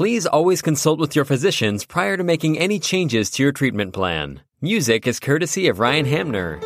Please always consult with your physicians prior to making any changes to your treatment plan. Music is courtesy of Ryan Hamner.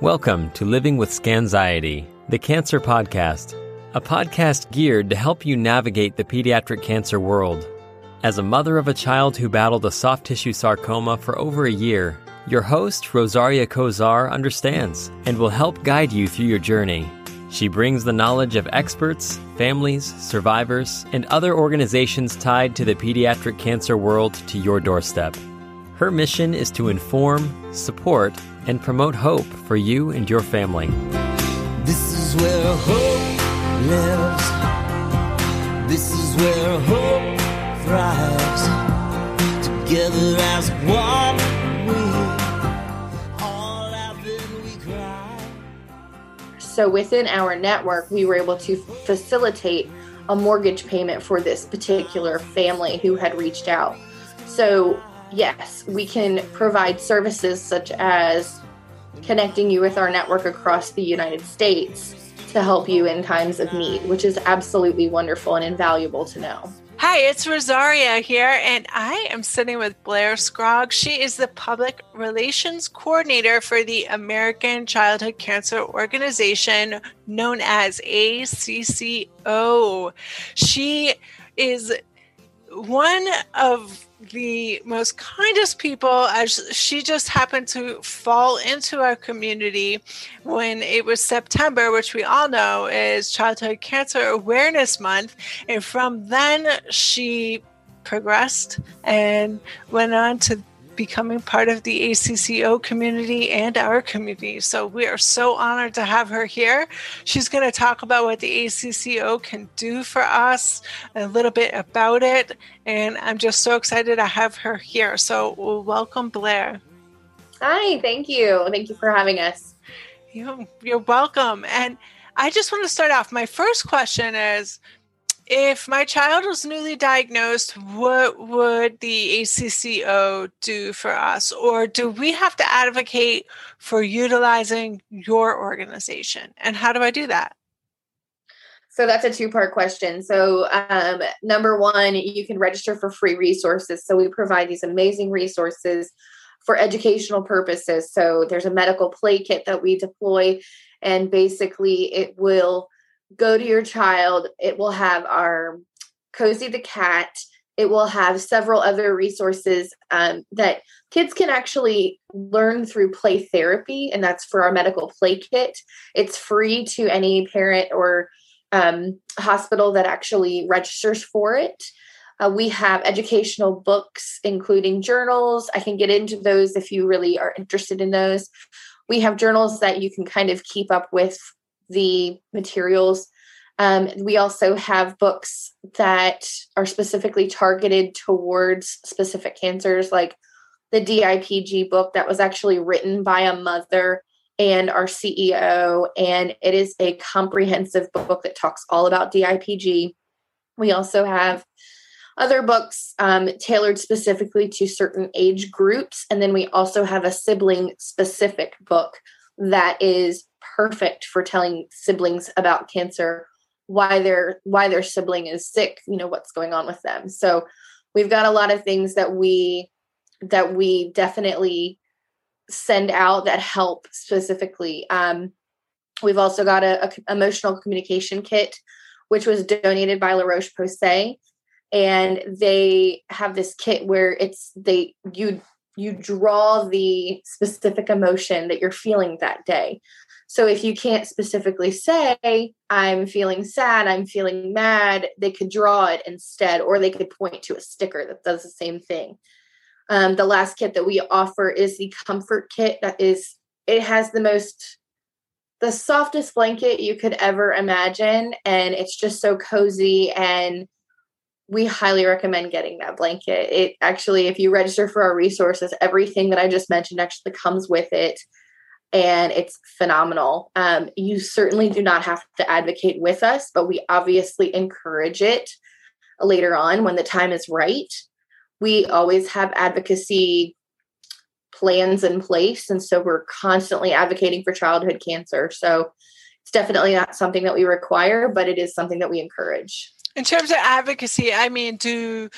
Welcome to Living with Scanxiety, the Cancer Podcast, a podcast geared to help you navigate the pediatric cancer world. As a mother of a child who battled a soft tissue sarcoma for over a year, your host, Rosaria Kozar, understands and will help guide you through your journey. She brings the knowledge of experts, families, survivors, and other organizations tied to the pediatric cancer world to your doorstep. Her mission is to inform, support, and promote hope for you and your family. This is where hope lives. This is where hope thrives. Together as one, So within our network, we were able to facilitate a mortgage payment for this particular family who had reached out. So, yes, we can provide services such as connecting you with our network across the United States to help you in times of need, which is absolutely wonderful and invaluable to know. Hi, it's Rosaria here, and I am sitting with Blair Scroggs. She is the Public Relations Coordinator for the American Childhood Cancer Organization, known as ACCO. She is one of the most kindest people as she just happened to fall into our community when it was September, which we all know is Childhood Cancer Awareness Month. And from then, she progressed and went on to becoming part of the ACCO community and our community. So we are so honored to have her here. She's going to talk about what the ACCO can do for us, a little bit about it, and I'm just so excited to have her here. So welcome, Blair. Hi, thank you. Thank you for having us. You, you're welcome. And I just want to start off. My first question is if my child was newly diagnosed, what would the ACCO do for us? Or do we have to advocate for utilizing your organization? And how do I do that? So that's a two part question. So, um, number one, you can register for free resources. So, we provide these amazing resources for educational purposes. So, there's a medical play kit that we deploy, and basically, it will go to your child. It will have our Cozy the Cat. It will have several other resources um, that kids can actually learn through play therapy, and that's for our medical play kit. It's free to any parent or um, hospital that actually registers for it. Uh, we have educational books, including journals. I can get into those if you really are interested in those. We have journals that you can kind of keep up with the materials. Um, we also have books that are specifically targeted towards specific cancers, like the DIPG book that was actually written by a mother and our CEO. And it is a comprehensive book that talks all about DIPG. We also have other books um, tailored specifically to certain age groups. And then we also have a sibling specific book that is perfect for telling siblings about cancer why their why their sibling is sick you know what's going on with them. So we've got a lot of things that we that we definitely send out that help specifically. Um, we've also got a, a, emotional communication kit which was donated by La Roche-Posay and they have this kit where it's they you you draw the specific emotion that you're feeling that day so if you can't specifically say, I'm feeling sad, I'm feeling mad, they could draw it instead, or they could point to a sticker that does the same thing. Um, the last kit that we offer is the comfort kit that is, it has the most, the softest blanket you could ever imagine. And it's just so cozy and we highly recommend getting that blanket. It actually, if you register for our resources, everything that I just mentioned actually comes with it and it's phenomenal. Um, you certainly do not have to advocate with us, but we obviously encourage it later on when the time is right. We always have advocacy plans in place, and so we're constantly advocating for childhood cancer. So it's definitely not something that we require, but it is something that we encourage. In terms of advocacy, I mean, do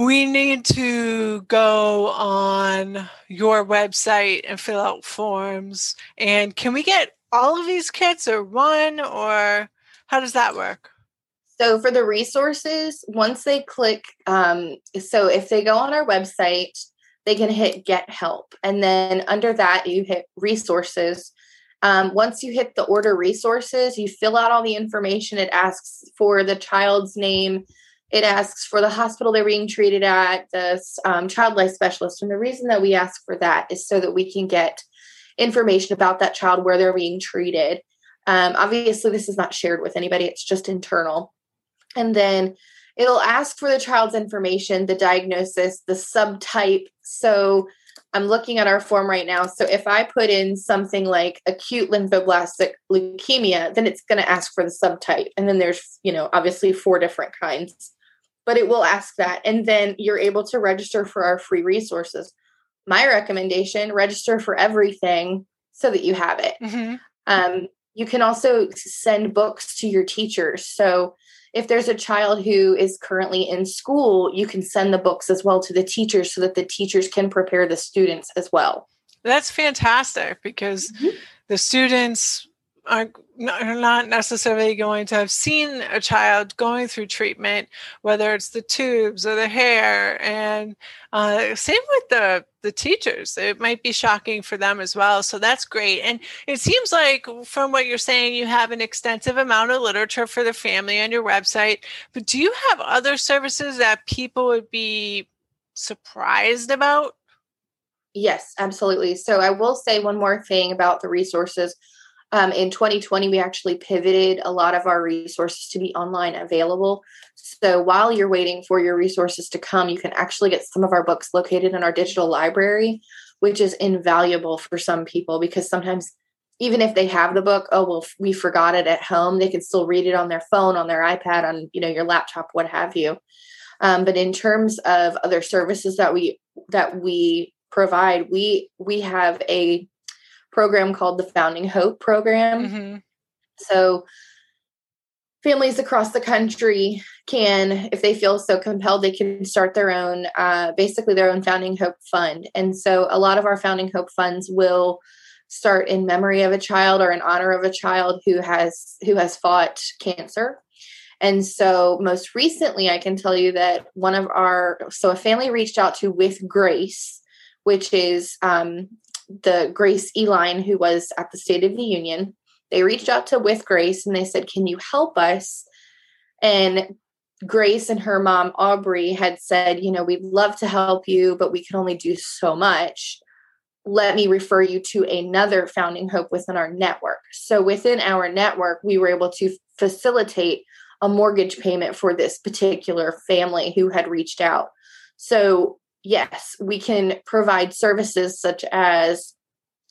we need to go on your website and fill out forms? And can we get all of these kits or one, or how does that work? So for the resources, once they click, um, so if they go on our website, they can hit get help. And then under that, you hit resources. Um, once you hit the order resources, you fill out all the information. It asks for the child's name, it asks for the hospital they're being treated at, the um, child life specialist. And the reason that we ask for that is so that we can get information about that child, where they're being treated. Um, obviously, this is not shared with anybody, it's just internal. And then it'll ask for the child's information, the diagnosis, the subtype. So I'm looking at our form right now. So if I put in something like acute lymphoblastic leukemia, then it's going to ask for the subtype. And then there's, you know, obviously four different kinds but it will ask that. And then you're able to register for our free resources. My recommendation register for everything so that you have it. Mm-hmm. Um, you can also send books to your teachers. So if there's a child who is currently in school, you can send the books as well to the teachers so that the teachers can prepare the students as well. That's fantastic because mm-hmm. the students are not necessarily going to have seen a child going through treatment, whether it's the tubes or the hair. And uh, same with the the teachers; it might be shocking for them as well. So that's great. And it seems like, from what you're saying, you have an extensive amount of literature for the family on your website. But do you have other services that people would be surprised about? Yes, absolutely. So I will say one more thing about the resources um, in 2020, we actually pivoted a lot of our resources to be online available. So while you're waiting for your resources to come, you can actually get some of our books located in our digital library, which is invaluable for some people because sometimes even if they have the book, oh well, we forgot it at home. They can still read it on their phone, on their iPad, on you know your laptop, what have you. Um, but in terms of other services that we that we provide, we we have a program called the Founding Hope program. Mm-hmm. So families across the country can, if they feel so compelled, they can start their own, uh, basically their own Founding Hope fund. And so a lot of our Founding Hope funds will start in memory of a child or in honor of a child who has who has fought cancer. And so most recently I can tell you that one of our so a family reached out to with grace which is um, the Grace Eline, who was at the State of the Union, they reached out to With Grace and they said, Can you help us? And Grace and her mom, Aubrey, had said, You know, we'd love to help you, but we can only do so much. Let me refer you to another Founding Hope within our network. So within our network, we were able to facilitate a mortgage payment for this particular family who had reached out. So yes, we can provide services such as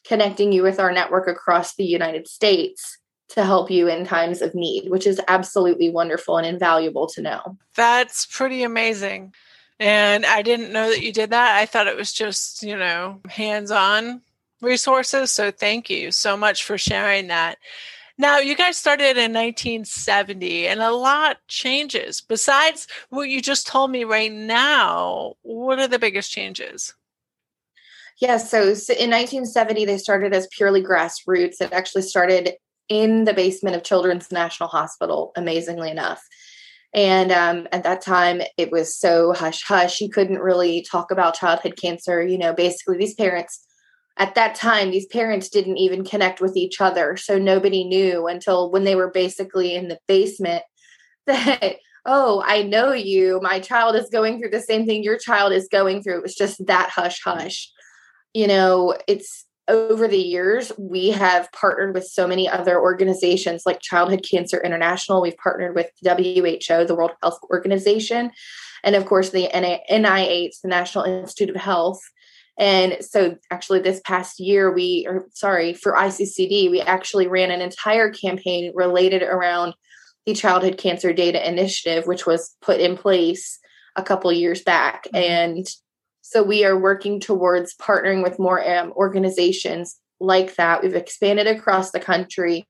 connecting you with our network across the United States to help you in times of need, which is absolutely wonderful and invaluable to know. That's pretty amazing. And I didn't know that you did that. I thought it was just, you know, hands on resources. So thank you so much for sharing that. Now, you guys started in 1970 and a lot changes. Besides what you just told me right now, what are the biggest changes? Yes, yeah, so, so in 1970, they started as purely grassroots. It actually started in the basement of Children's National Hospital, amazingly enough. And um, at that time, it was so hush hush. You couldn't really talk about childhood cancer. You know, basically, these parents at that time these parents didn't even connect with each other so nobody knew until when they were basically in the basement that oh i know you. My child is going through the same thing your child is going through. It was just that hush hush. You know it's over the years we have partnered with so many other organizations like childhood cancer international. We've partnered with WHO the world health organization and of course the nih the national institute of health and so, actually, this past year, we, or sorry, for ICCD, we actually ran an entire campaign related around the Childhood Cancer Data Initiative, which was put in place a couple years back. Mm-hmm. And so, we are working towards partnering with more um, organizations like that. We've expanded across the country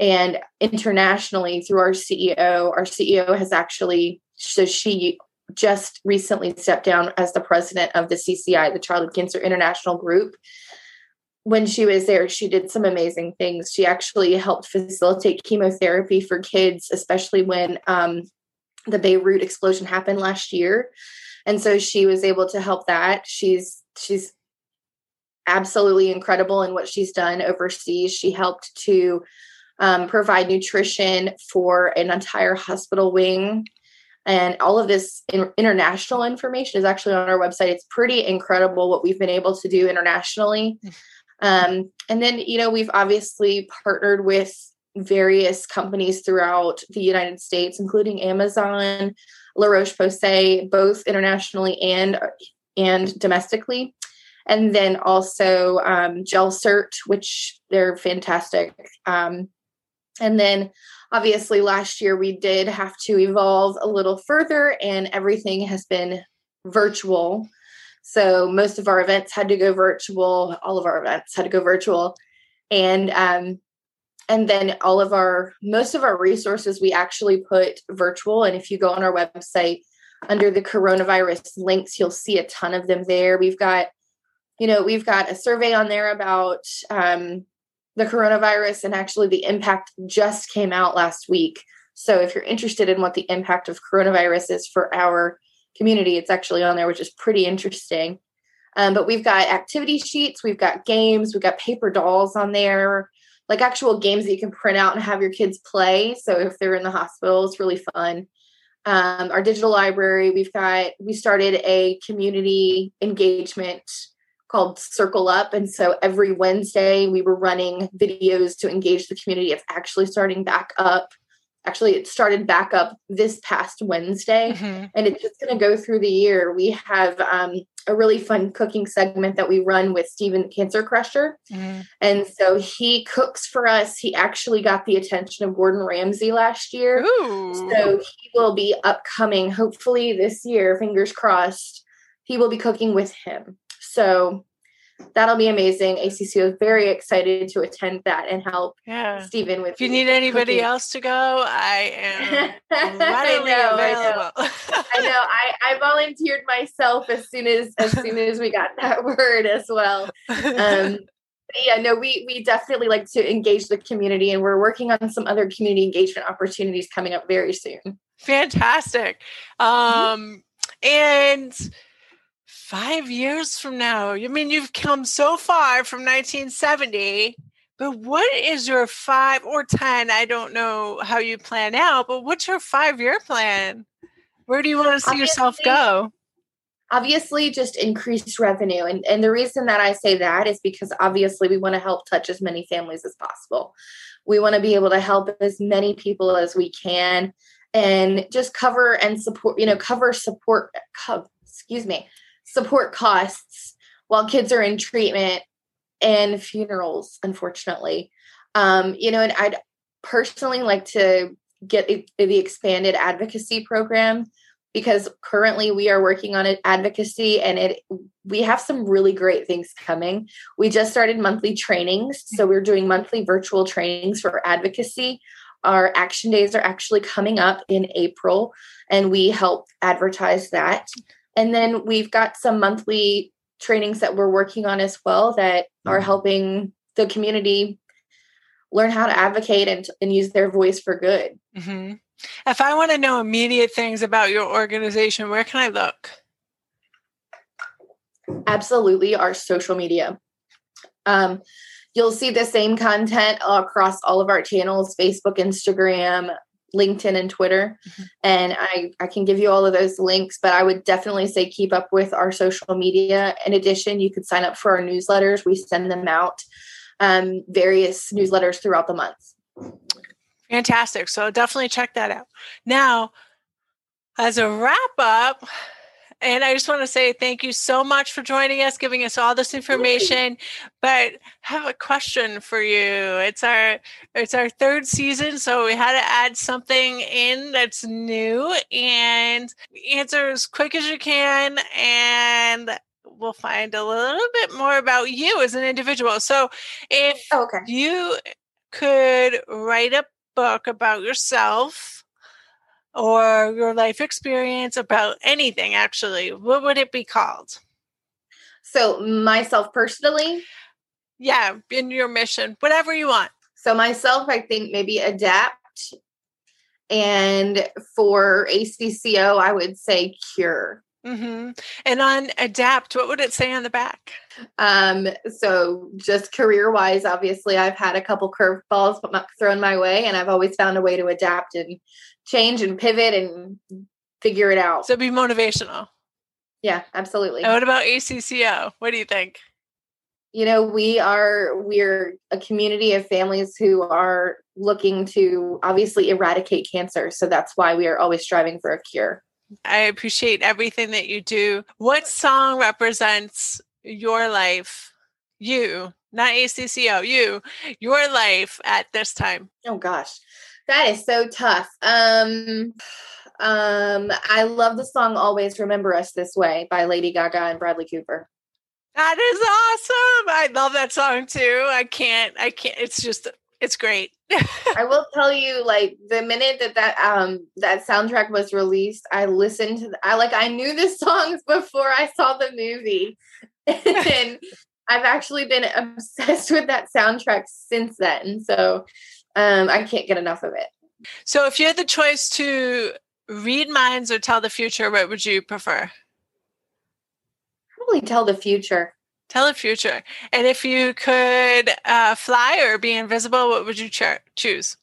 And internationally, through our CEO, our CEO has actually, so she just recently stepped down as the president of the CCI, the Childhood Cancer International Group. When she was there, she did some amazing things. She actually helped facilitate chemotherapy for kids, especially when um, the Beirut explosion happened last year. And so she was able to help that. She's she's absolutely incredible in what she's done overseas. She helped to um, provide nutrition for an entire hospital wing. And all of this in, international information is actually on our website. It's pretty incredible what we've been able to do internationally. Um, and then, you know, we've obviously partnered with various companies throughout the United States, including Amazon, La Roche-Posay, both internationally and and domestically. And then also um, GelCert, which they're fantastic. Um, and then obviously last year we did have to evolve a little further, and everything has been virtual. So most of our events had to go virtual. All of our events had to go virtual, and um, and then all of our most of our resources we actually put virtual. And if you go on our website under the coronavirus links, you'll see a ton of them there. We've got, you know, we've got a survey on there about um, the coronavirus, and actually the impact just came out last week. So if you're interested in what the impact of coronavirus is for our community, it's actually on there, which is pretty interesting. Um, but we've got activity sheets, we've got games, we've got paper dolls on there, like actual games that you can print out and have your kids play. So if they're in the hospital, it's really fun. Um, our digital library, we've got, we started a community engagement called Circle Up. And so every Wednesday we were running videos to engage the community of actually starting back up. Actually, it started back up this past Wednesday, mm-hmm. and it's just going to go through the year. We have um, a really fun cooking segment that we run with Stephen Cancer Crusher. Mm-hmm. And so he cooks for us. He actually got the attention of Gordon Ramsay last year. Ooh. So he will be upcoming, hopefully this year, fingers crossed. He will be cooking with him. So that'll be amazing. ACC is very excited to attend that and help yeah. Stephen with. If you need anybody cooking. else to go, I am readily I know, available. I know. I know. I, I volunteered myself as soon as as soon as we got that word as well. Um, yeah, no, we we definitely like to engage the community, and we're working on some other community engagement opportunities coming up very soon. Fantastic, mm-hmm. um, and five years from now. I mean, you've come so far from 1970, but what is your five or 10? I don't know how you plan out, but what's your five year plan? Where do you want to see obviously, yourself go? Obviously, just increased revenue. And, and the reason that I say that is because obviously we want to help touch as many families as possible. We want to be able to help as many people as we can and just cover and support, you know, cover support, excuse me, support costs while kids are in treatment and funerals, unfortunately. Um, you know, and I'd personally like to get the expanded advocacy program because currently we are working on advocacy and it we have some really great things coming. We just started monthly trainings so we're doing monthly virtual trainings for advocacy. Our action days are actually coming up in april and we help advertise that and then we've got some monthly trainings that we're working on as well that are helping the community learn how to advocate and, and use their voice for good. Mm-hmm. If I want to know immediate things about your organization, where can I look? Absolutely, our social media. Um, you'll see the same content across all of our channels Facebook, Instagram, LinkedIn and Twitter. Mm-hmm. And I, I can give you all of those links, but I would definitely say keep up with our social media. In addition, you could sign up for our newsletters. We send them out, um, various newsletters throughout the month. Fantastic. So definitely check that out. Now, as a wrap up, and I just want to say thank you so much for joining us, giving us all this information. But I have a question for you. It's our it's our third season, so we had to add something in that's new and answer as quick as you can and we'll find a little bit more about you as an individual. So if oh, okay. you could write a book about yourself or your life experience about anything, actually, what would it be called? So, myself personally, Yeah, in your mission, whatever you want. so myself, I think maybe adapt. And for ACCO, I would say cure. Hmm And on adapt, what would it say on the back? Um, so just career wise, obviously, I've had a couple curveballs thrown my way, and I've always found a way to adapt and change and pivot and figure it out. So be motivational. yeah, absolutely. And what about ACCO? What do you think? you know we are we're a community of families who are looking to obviously eradicate cancer so that's why we are always striving for a cure I appreciate everything that you do. What song represents your life? You, not ACCO, you, your life at this time. oh gosh that is so tough um um i love the song always remember us this way by lady gaga and bradley cooper That is awesome. I love that song too. I can't, I can't, it's just, it's great. i will tell you like the minute that that um that soundtrack was released i listened to the, i like i knew the songs before i saw the movie and i've actually been obsessed with that soundtrack since then so um i can't get enough of it So if you had the choice to read minds or tell the future, what would you prefer? probably tell the future Tell the future. And if you could uh, fly or be invisible, what would you cho- choose?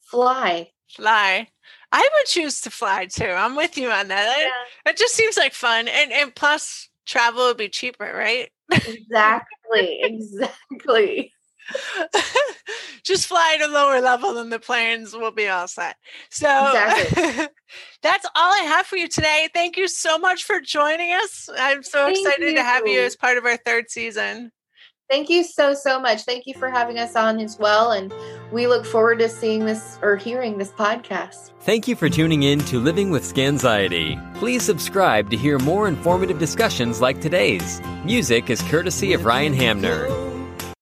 fly Fly. I would choose to fly too. I'm with you on that. It- It just seems like fun, and and plus travel would be cheaper, right? exactly exactly just fly at a lower level and the planes will be all set. So Exactly. that's all I have for you today. Thank you so much for joining us. I'm so Thank excited to have you you. as part of our third season. thank you so so much thank you for having us on as well and we look forward to seeing this or hearing this podcast Thank you for tuning in to Living with Scanxiety. Please subscribe to hear more informative discussions like today's. Music is courtesy of Ryan Hamner.